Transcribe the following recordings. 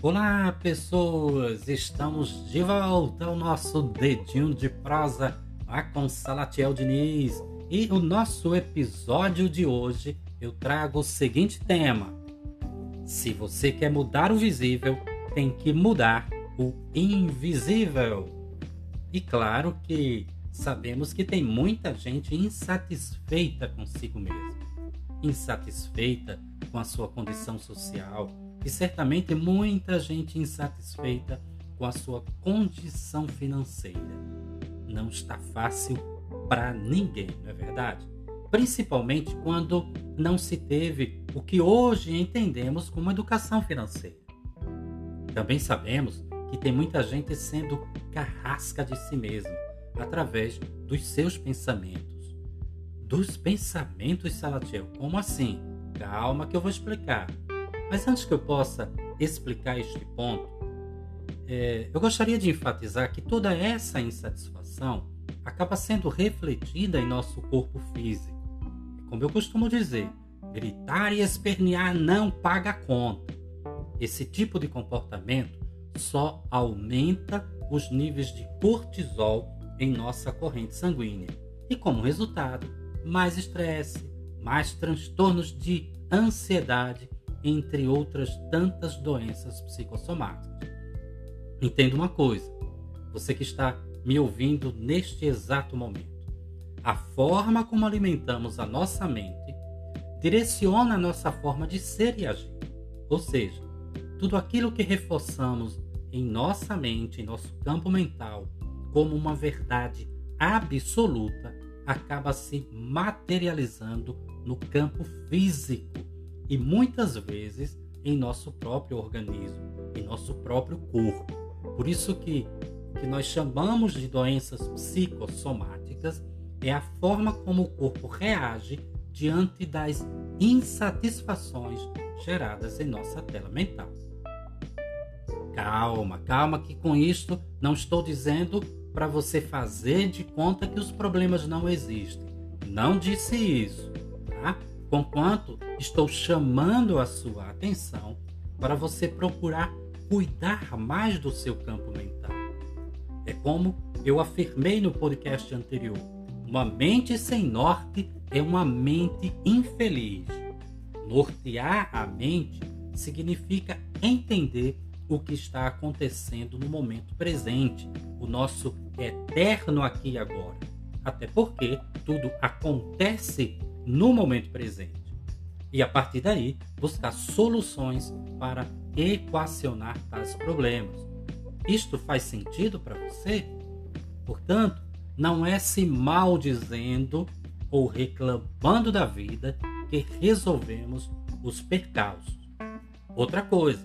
Olá, pessoas! Estamos de volta ao nosso dedinho de prosa com Salatiel Diniz. E o nosso episódio de hoje eu trago o seguinte tema: Se você quer mudar o visível, tem que mudar o invisível. E claro que sabemos que tem muita gente insatisfeita consigo mesma, insatisfeita com a sua condição social e certamente muita gente insatisfeita com a sua condição financeira. Não está fácil para ninguém, não é verdade? Principalmente quando não se teve o que hoje entendemos como educação financeira. Também sabemos que tem muita gente sendo carrasca de si mesma através dos seus pensamentos. Dos pensamentos, Salatiel? Como assim? Calma que eu vou explicar. Mas antes que eu possa explicar este ponto, é, eu gostaria de enfatizar que toda essa insatisfação acaba sendo refletida em nosso corpo físico. Como eu costumo dizer, gritar e espernear não paga conta. Esse tipo de comportamento só aumenta os níveis de cortisol em nossa corrente sanguínea e, como resultado, mais estresse, mais transtornos de ansiedade entre outras tantas doenças psicossomáticas. Entenda uma coisa, você que está me ouvindo neste exato momento. A forma como alimentamos a nossa mente direciona a nossa forma de ser e agir. Ou seja, tudo aquilo que reforçamos em nossa mente, em nosso campo mental, como uma verdade absoluta, acaba se materializando no campo físico e muitas vezes em nosso próprio organismo, em nosso próprio corpo. Por isso que que nós chamamos de doenças psicossomáticas é a forma como o corpo reage diante das insatisfações geradas em nossa tela mental. Calma, calma, que com isto não estou dizendo para você fazer de conta que os problemas não existem. Não disse isso, tá? Conquanto estou chamando a sua atenção para você procurar cuidar mais do seu campo mental. É como eu afirmei no podcast anterior: uma mente sem norte é uma mente infeliz. Nortear a mente significa entender o que está acontecendo no momento presente, o nosso eterno aqui e agora. Até porque tudo acontece no momento presente. E a partir daí, buscar soluções para equacionar tais problemas. Isto faz sentido para você? Portanto, não é se maldizendo ou reclamando da vida que resolvemos os percalços. Outra coisa,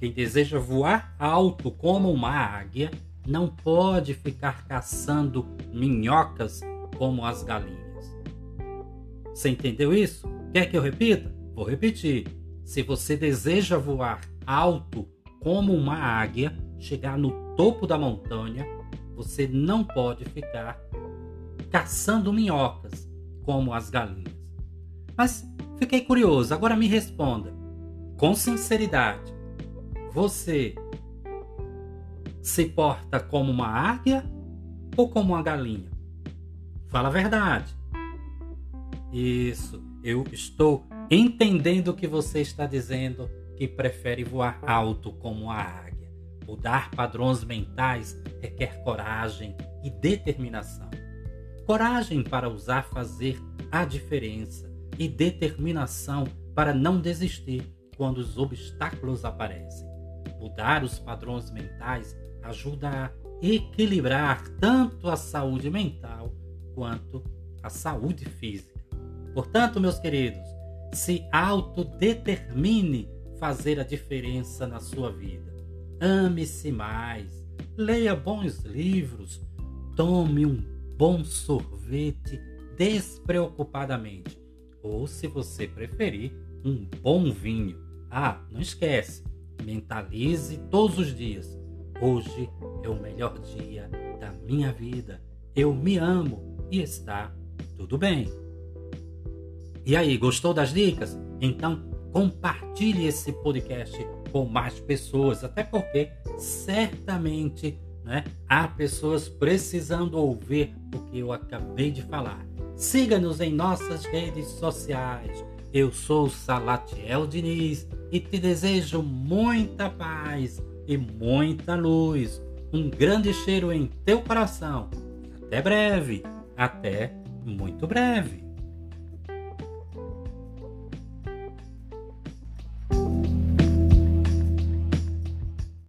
quem deseja voar alto como uma águia não pode ficar caçando minhocas como as galinhas. Você entendeu isso? Quer que eu repita? Vou repetir. Se você deseja voar alto como uma águia, chegar no topo da montanha, você não pode ficar caçando minhocas como as galinhas. Mas fiquei curioso, agora me responda. Com sinceridade, você se porta como uma águia ou como uma galinha? Fala a verdade. Isso, eu estou entendendo o que você está dizendo, que prefere voar alto como a águia. Mudar padrões mentais requer coragem e determinação. Coragem para usar fazer a diferença e determinação para não desistir quando os obstáculos aparecem. Mudar os padrões mentais ajuda a equilibrar tanto a saúde mental quanto a saúde física. Portanto, meus queridos, se autodetermine fazer a diferença na sua vida. Ame-se mais, leia bons livros, tome um bom sorvete despreocupadamente. Ou, se você preferir, um bom vinho. Ah, não esquece, mentalize todos os dias. Hoje é o melhor dia da minha vida. Eu me amo e está tudo bem. E aí, gostou das dicas? Então compartilhe esse podcast por mais pessoas, até porque certamente né, há pessoas precisando ouvir o que eu acabei de falar. Siga-nos em nossas redes sociais. Eu sou Salatiel Diniz e te desejo muita paz e muita luz. Um grande cheiro em teu coração. Até breve. Até muito breve.